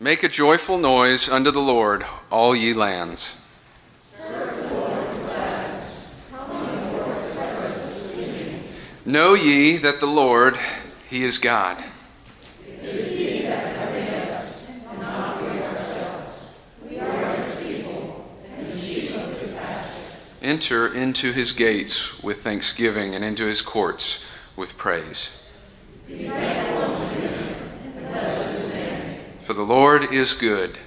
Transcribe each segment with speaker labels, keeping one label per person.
Speaker 1: Make a joyful noise unto the Lord, all ye lands. Know ye that the Lord, He is God. Enter into his gates with thanksgiving and into his courts with praise. For the Lord is good.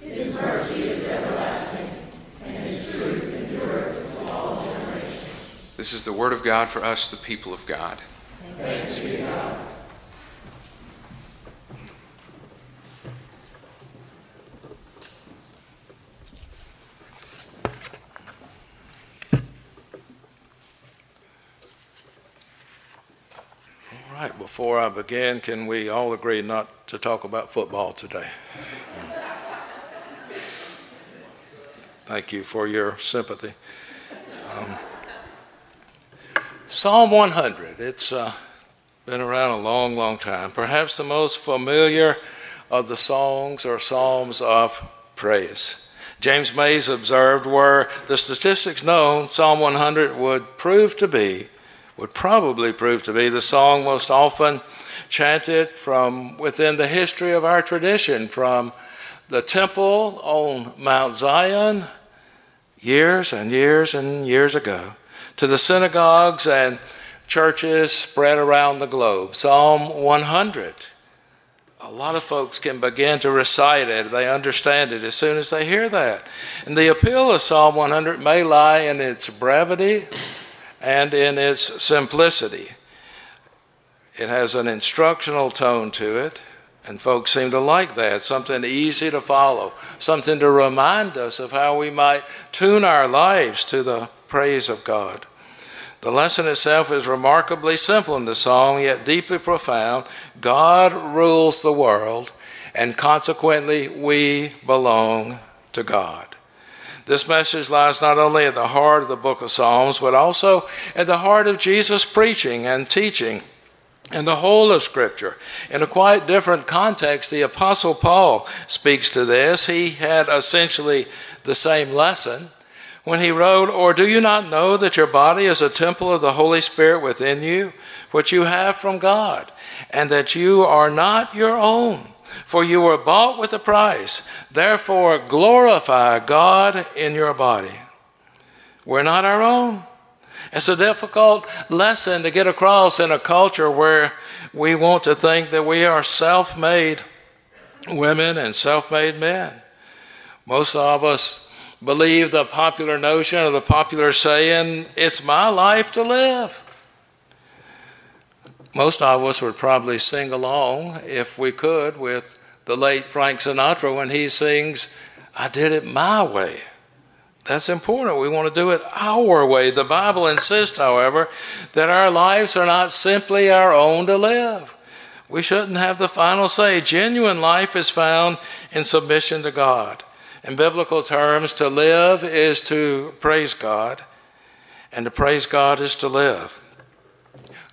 Speaker 2: His mercy is everlasting, and his truth endureth to all generations.
Speaker 1: This is the word of God for us, the people of God.
Speaker 2: Thanks be to God.
Speaker 3: right, before I begin, can we all agree not to talk about football today? Thank you for your sympathy. Um, Psalm 100, It's uh, been around a long, long time. Perhaps the most familiar of the songs or psalms of praise. James Mays observed were the statistics known, Psalm 100 would prove to be would probably prove to be the song most often chanted from within the history of our tradition, from the temple on Mount Zion years and years and years ago to the synagogues and churches spread around the globe. Psalm 100. A lot of folks can begin to recite it. They understand it as soon as they hear that. And the appeal of Psalm 100 may lie in its brevity and in its simplicity. It has an instructional tone to it, and folks seem to like that. Something easy to follow, something to remind us of how we might tune our lives to the praise of God. The lesson itself is remarkably simple in the song, yet deeply profound. God rules the world, and consequently, we belong to God. This message lies not only at the heart of the book of Psalms, but also at the heart of Jesus' preaching and teaching and the whole of Scripture. In a quite different context, the Apostle Paul speaks to this. He had essentially the same lesson when he wrote, Or do you not know that your body is a temple of the Holy Spirit within you, which you have from God, and that you are not your own? For you were bought with a price. Therefore, glorify God in your body. We're not our own. It's a difficult lesson to get across in a culture where we want to think that we are self made women and self made men. Most of us believe the popular notion or the popular saying, it's my life to live. Most of us would probably sing along, if we could, with the late Frank Sinatra when he sings, I did it my way. That's important. We want to do it our way. The Bible insists, however, that our lives are not simply our own to live. We shouldn't have the final say. Genuine life is found in submission to God. In biblical terms, to live is to praise God, and to praise God is to live.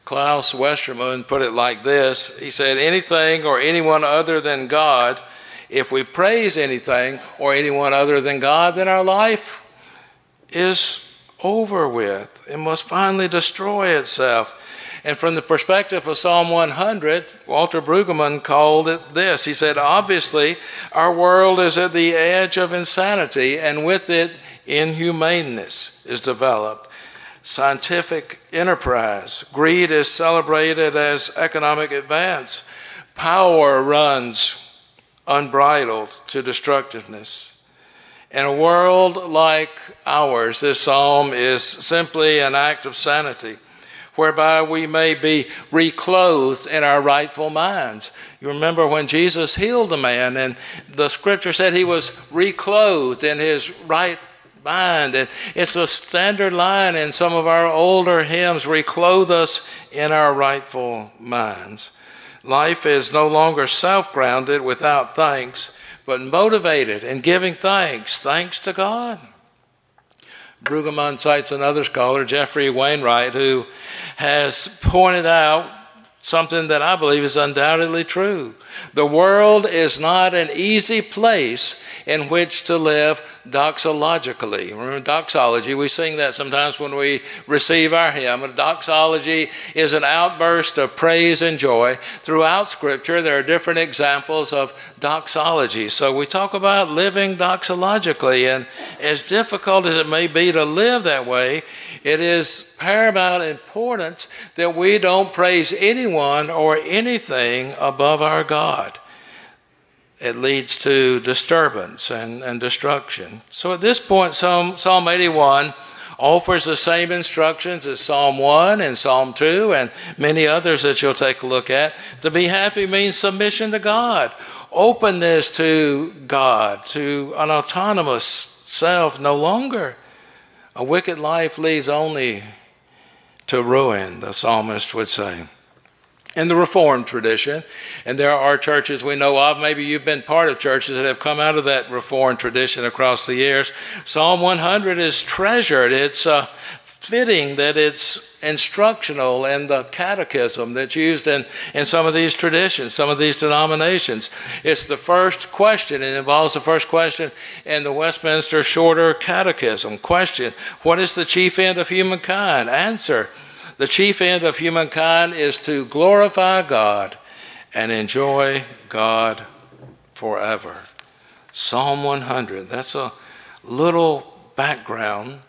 Speaker 3: Klaus Westermann put it like this He said, Anything or anyone other than God, if we praise anything or anyone other than God, then our life is over with. It must finally destroy itself. And from the perspective of Psalm 100, Walter Brueggemann called it this. He said, Obviously, our world is at the edge of insanity, and with it, inhumaneness is developed scientific enterprise. Greed is celebrated as economic advance. Power runs unbridled to destructiveness. In a world like ours, this psalm is simply an act of sanity whereby we may be reclothed in our rightful minds. You remember when Jesus healed a man, and the scripture said he was reclothed in his right mind. And it's a standard line in some of our older hymns reclothe us in our rightful minds. Life is no longer self grounded without thanks, but motivated and giving thanks, thanks to God. Brueggemann cites another scholar, Geoffrey Wainwright, who has pointed out something that I believe is undoubtedly true. The world is not an easy place in which to live doxologically. Remember doxology? We sing that sometimes when we receive our hymn. Doxology is an outburst of praise and joy. Throughout Scripture, there are different examples of doxology. So we talk about living doxologically, and as difficult as it may be to live that way, it is paramount importance that we don't praise anyone or anything above our God. It leads to disturbance and, and destruction. So at this point, Psalm, Psalm 81 offers the same instructions as Psalm 1 and Psalm 2 and many others that you'll take a look at. To be happy means submission to God, openness to God, to an autonomous self no longer. A wicked life leads only to ruin, the psalmist would say. In the Reformed tradition, and there are churches we know of, maybe you've been part of churches that have come out of that Reformed tradition across the years. Psalm 100 is treasured. It's uh, fitting that it's instructional in the catechism that's used in, in some of these traditions, some of these denominations. It's the first question. It involves the first question in the Westminster Shorter Catechism. Question What is the chief end of humankind? Answer The chief end of humankind is to glorify God and enjoy God forever. Psalm 100. That's a little background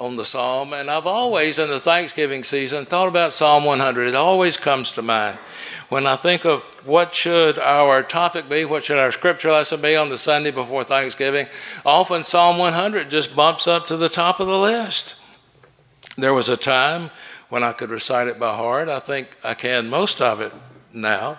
Speaker 3: on the psalm, and I've always, in the Thanksgiving season, thought about Psalm 100. It always comes to mind. When I think of what should our topic be, what should our scripture lesson be on the Sunday before Thanksgiving, often Psalm 100 just bumps up to the top of the list. There was a time when I could recite it by heart. I think I can most of it now.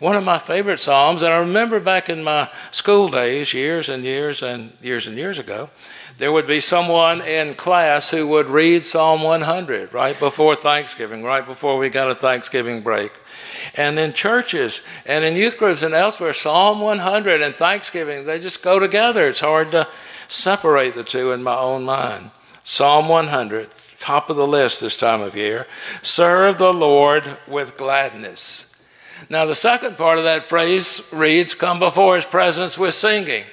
Speaker 3: One of my favorite Psalms, and I remember back in my school days, years and years and years and years ago, there would be someone in class who would read Psalm 100 right before Thanksgiving, right before we got a Thanksgiving break. And in churches and in youth groups and elsewhere, Psalm 100 and Thanksgiving, they just go together. It's hard to separate the two in my own mind. Psalm 100, top of the list this time of year. Serve the Lord with gladness. Now, the second part of that phrase reads, Come before his presence with singing,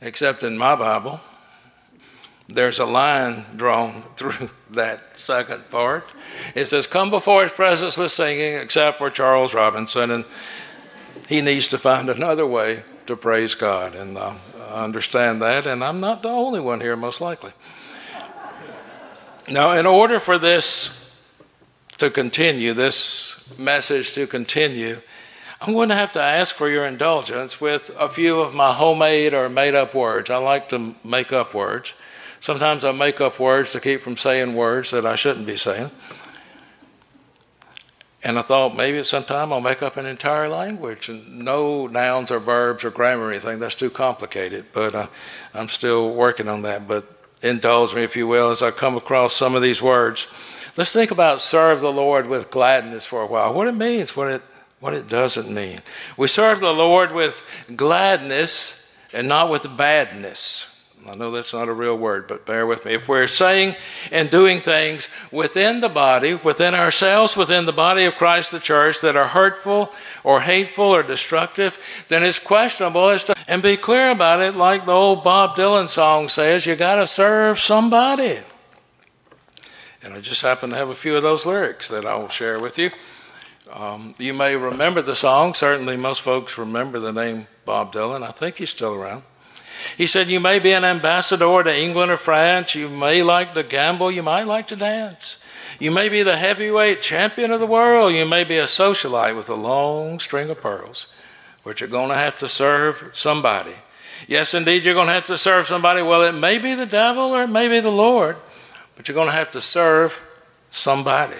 Speaker 3: except in my Bible there's a line drawn through that second part. It says, Come before his presence with singing, except for Charles Robinson. And he needs to find another way to praise God. And I understand that. And I'm not the only one here, most likely. Now, in order for this to continue, this message to continue, I'm going to have to ask for your indulgence with a few of my homemade or made up words. I like to make up words. Sometimes I make up words to keep from saying words that I shouldn't be saying. And I thought maybe at some time I'll make up an entire language and no nouns or verbs or grammar or anything. That's too complicated, but uh, I'm still working on that. But indulge me, if you will, as I come across some of these words. Let's think about serve the Lord with gladness for a while. What it means, what it, what it doesn't mean. We serve the Lord with gladness and not with badness. I know that's not a real word, but bear with me. If we're saying and doing things within the body, within ourselves, within the body of Christ, the church, that are hurtful or hateful or destructive, then it's questionable as to, and be clear about it, like the old Bob Dylan song says, you got to serve somebody. And I just happen to have a few of those lyrics that I will share with you. Um, you may remember the song. Certainly, most folks remember the name Bob Dylan. I think he's still around. He said, You may be an ambassador to England or France. You may like to gamble. You might like to dance. You may be the heavyweight champion of the world. You may be a socialite with a long string of pearls, but you're going to have to serve somebody. Yes, indeed, you're going to have to serve somebody. Well, it may be the devil or it may be the Lord, but you're going to have to serve somebody.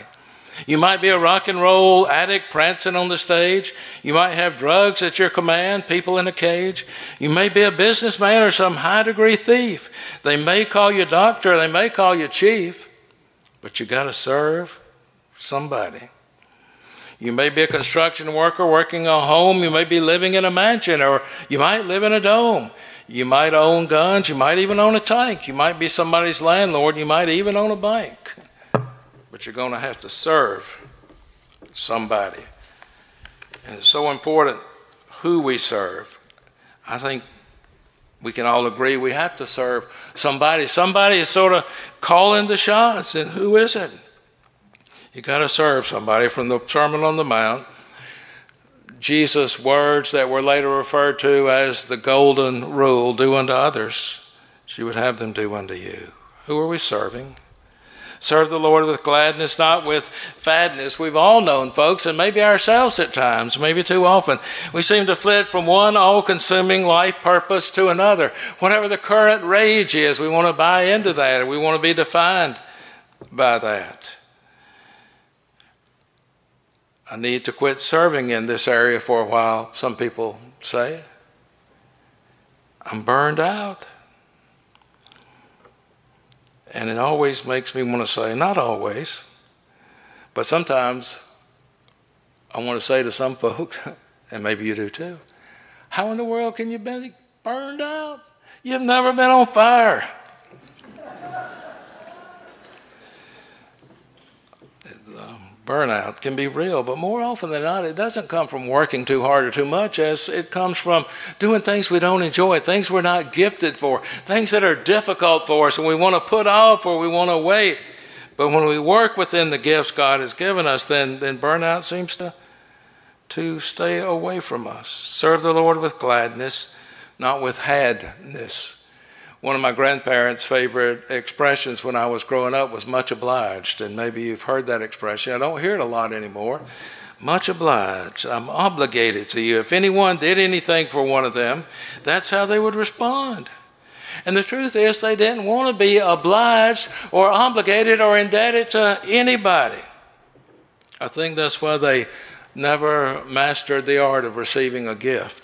Speaker 3: You might be a rock and roll addict prancing on the stage. You might have drugs at your command, people in a cage. You may be a businessman or some high degree thief. They may call you doctor, they may call you chief, but you got to serve somebody. You may be a construction worker working a home. You may be living in a mansion, or you might live in a dome. You might own guns. You might even own a tank. You might be somebody's landlord. You might even own a bank but you're going to have to serve somebody. And it's so important who we serve. I think we can all agree we have to serve somebody. Somebody is sort of calling the shots, and who is it? You got to serve somebody from the Sermon on the Mount. Jesus' words that were later referred to as the golden rule do unto others, she would have them do unto you. Who are we serving? Serve the Lord with gladness, not with fadness. We've all known folks, and maybe ourselves at times, maybe too often. We seem to flit from one all consuming life purpose to another. Whatever the current rage is, we want to buy into that, we want to be defined by that. I need to quit serving in this area for a while, some people say. I'm burned out. And it always makes me want to say, not always, but sometimes I want to say to some folks, and maybe you do too, how in the world can you be burned out? You've never been on fire. Burnout can be real, but more often than not, it doesn't come from working too hard or too much, as it comes from doing things we don't enjoy, things we're not gifted for, things that are difficult for us and we want to put off or we want to wait. But when we work within the gifts God has given us, then, then burnout seems to, to stay away from us. Serve the Lord with gladness, not with hadness one of my grandparents' favorite expressions when I was growing up was much obliged. And maybe you've heard that expression. I don't hear it a lot anymore. Much obliged. I'm obligated to you. If anyone did anything for one of them, that's how they would respond. And the truth is, they didn't want to be obliged or obligated or indebted to anybody. I think that's why they never mastered the art of receiving a gift.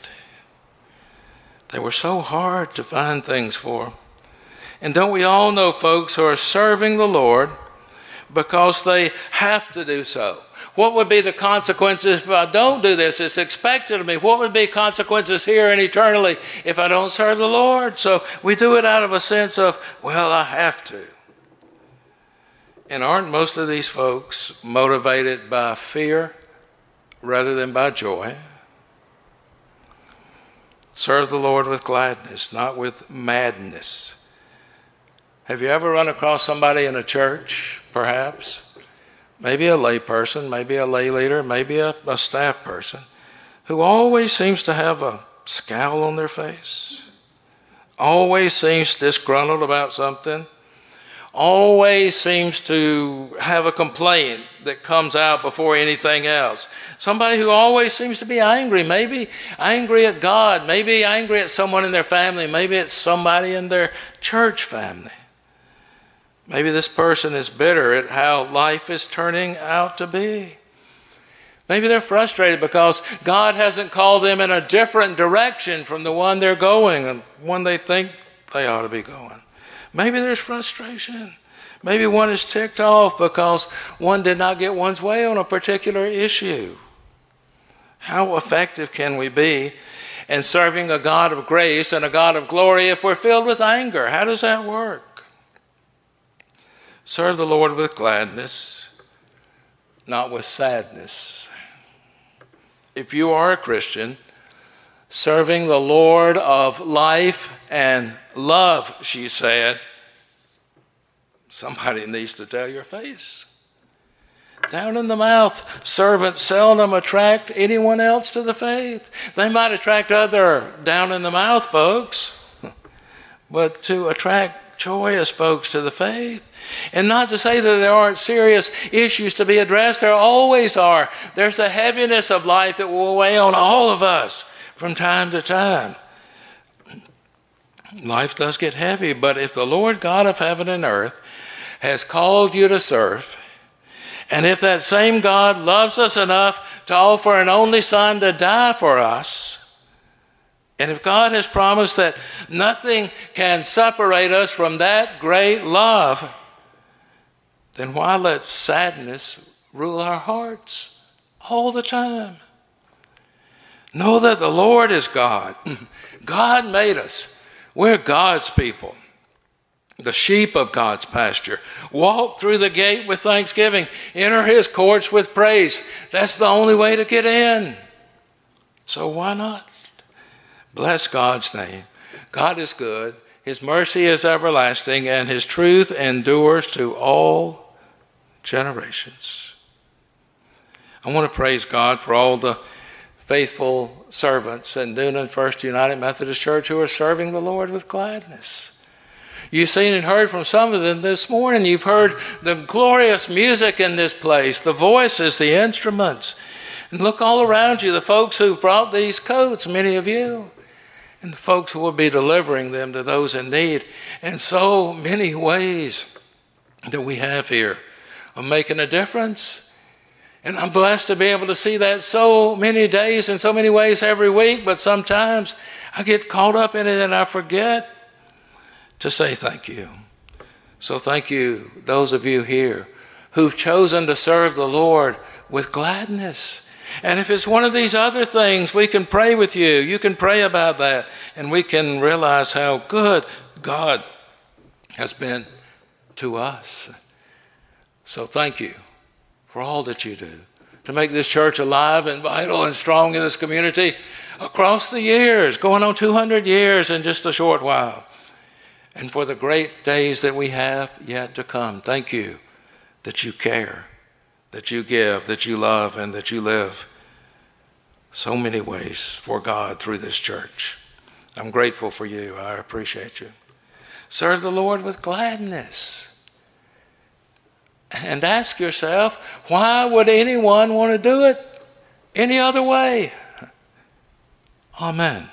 Speaker 3: They were so hard to find things for. And don't we all know folks who are serving the Lord because they have to do so? What would be the consequences if I don't do this? It's expected of me. What would be consequences here and eternally if I don't serve the Lord? So we do it out of a sense of, well, I have to. And aren't most of these folks motivated by fear rather than by joy? Serve the Lord with gladness, not with madness. Have you ever run across somebody in a church, perhaps? Maybe a lay person, maybe a lay leader, maybe a, a staff person, who always seems to have a scowl on their face, always seems disgruntled about something, always seems to have a complaint that comes out before anything else. Somebody who always seems to be angry, maybe angry at God, maybe angry at someone in their family, maybe it's somebody in their church family. Maybe this person is bitter at how life is turning out to be. Maybe they're frustrated because God hasn't called them in a different direction from the one they're going and one they think they ought to be going. Maybe there's frustration. Maybe one is ticked off because one did not get one's way on a particular issue. How effective can we be in serving a God of grace and a God of glory if we're filled with anger? How does that work? Serve the Lord with gladness, not with sadness. If you are a Christian, serving the Lord of life and love, she said, somebody needs to tell your face. Down in the mouth, servants seldom attract anyone else to the faith. They might attract other down in the mouth folks, but to attract joyous folks to the faith. And not to say that there aren't serious issues to be addressed, there always are. There's a heaviness of life that will weigh on all of us from time to time. Life does get heavy, but if the Lord God of heaven and earth has called you to serve, and if that same God loves us enough to offer an only Son to die for us, and if God has promised that nothing can separate us from that great love, then why let sadness rule our hearts all the time? Know that the Lord is God. God made us. We're God's people. the sheep of God's pasture. Walk through the gate with thanksgiving, enter his courts with praise. That's the only way to get in. So why not? Bless God's name. God is good, his mercy is everlasting, and his truth endures to all generations. I want to praise God for all the faithful servants in Newnan First United Methodist Church who are serving the Lord with gladness. You've seen and heard from some of them this morning. You've heard the glorious music in this place, the voices, the instruments. And look all around you, the folks who brought these coats, many of you, and the folks who will be delivering them to those in need. And so many ways that we have here of making a difference. And I'm blessed to be able to see that so many days in so many ways every week, but sometimes I get caught up in it and I forget to say thank you. So thank you, those of you here who've chosen to serve the Lord with gladness. And if it's one of these other things, we can pray with you. You can pray about that, and we can realize how good God has been to us. So thank you for all that you do to make this church alive and vital and strong in this community across the years, going on 200 years in just a short while and for the great days that we have yet to come. Thank you that you care, that you give, that you love, and that you live so many ways for God through this church. I'm grateful for you. I appreciate you. Serve the Lord with gladness. And ask yourself, why would anyone want to do it any other way? Amen.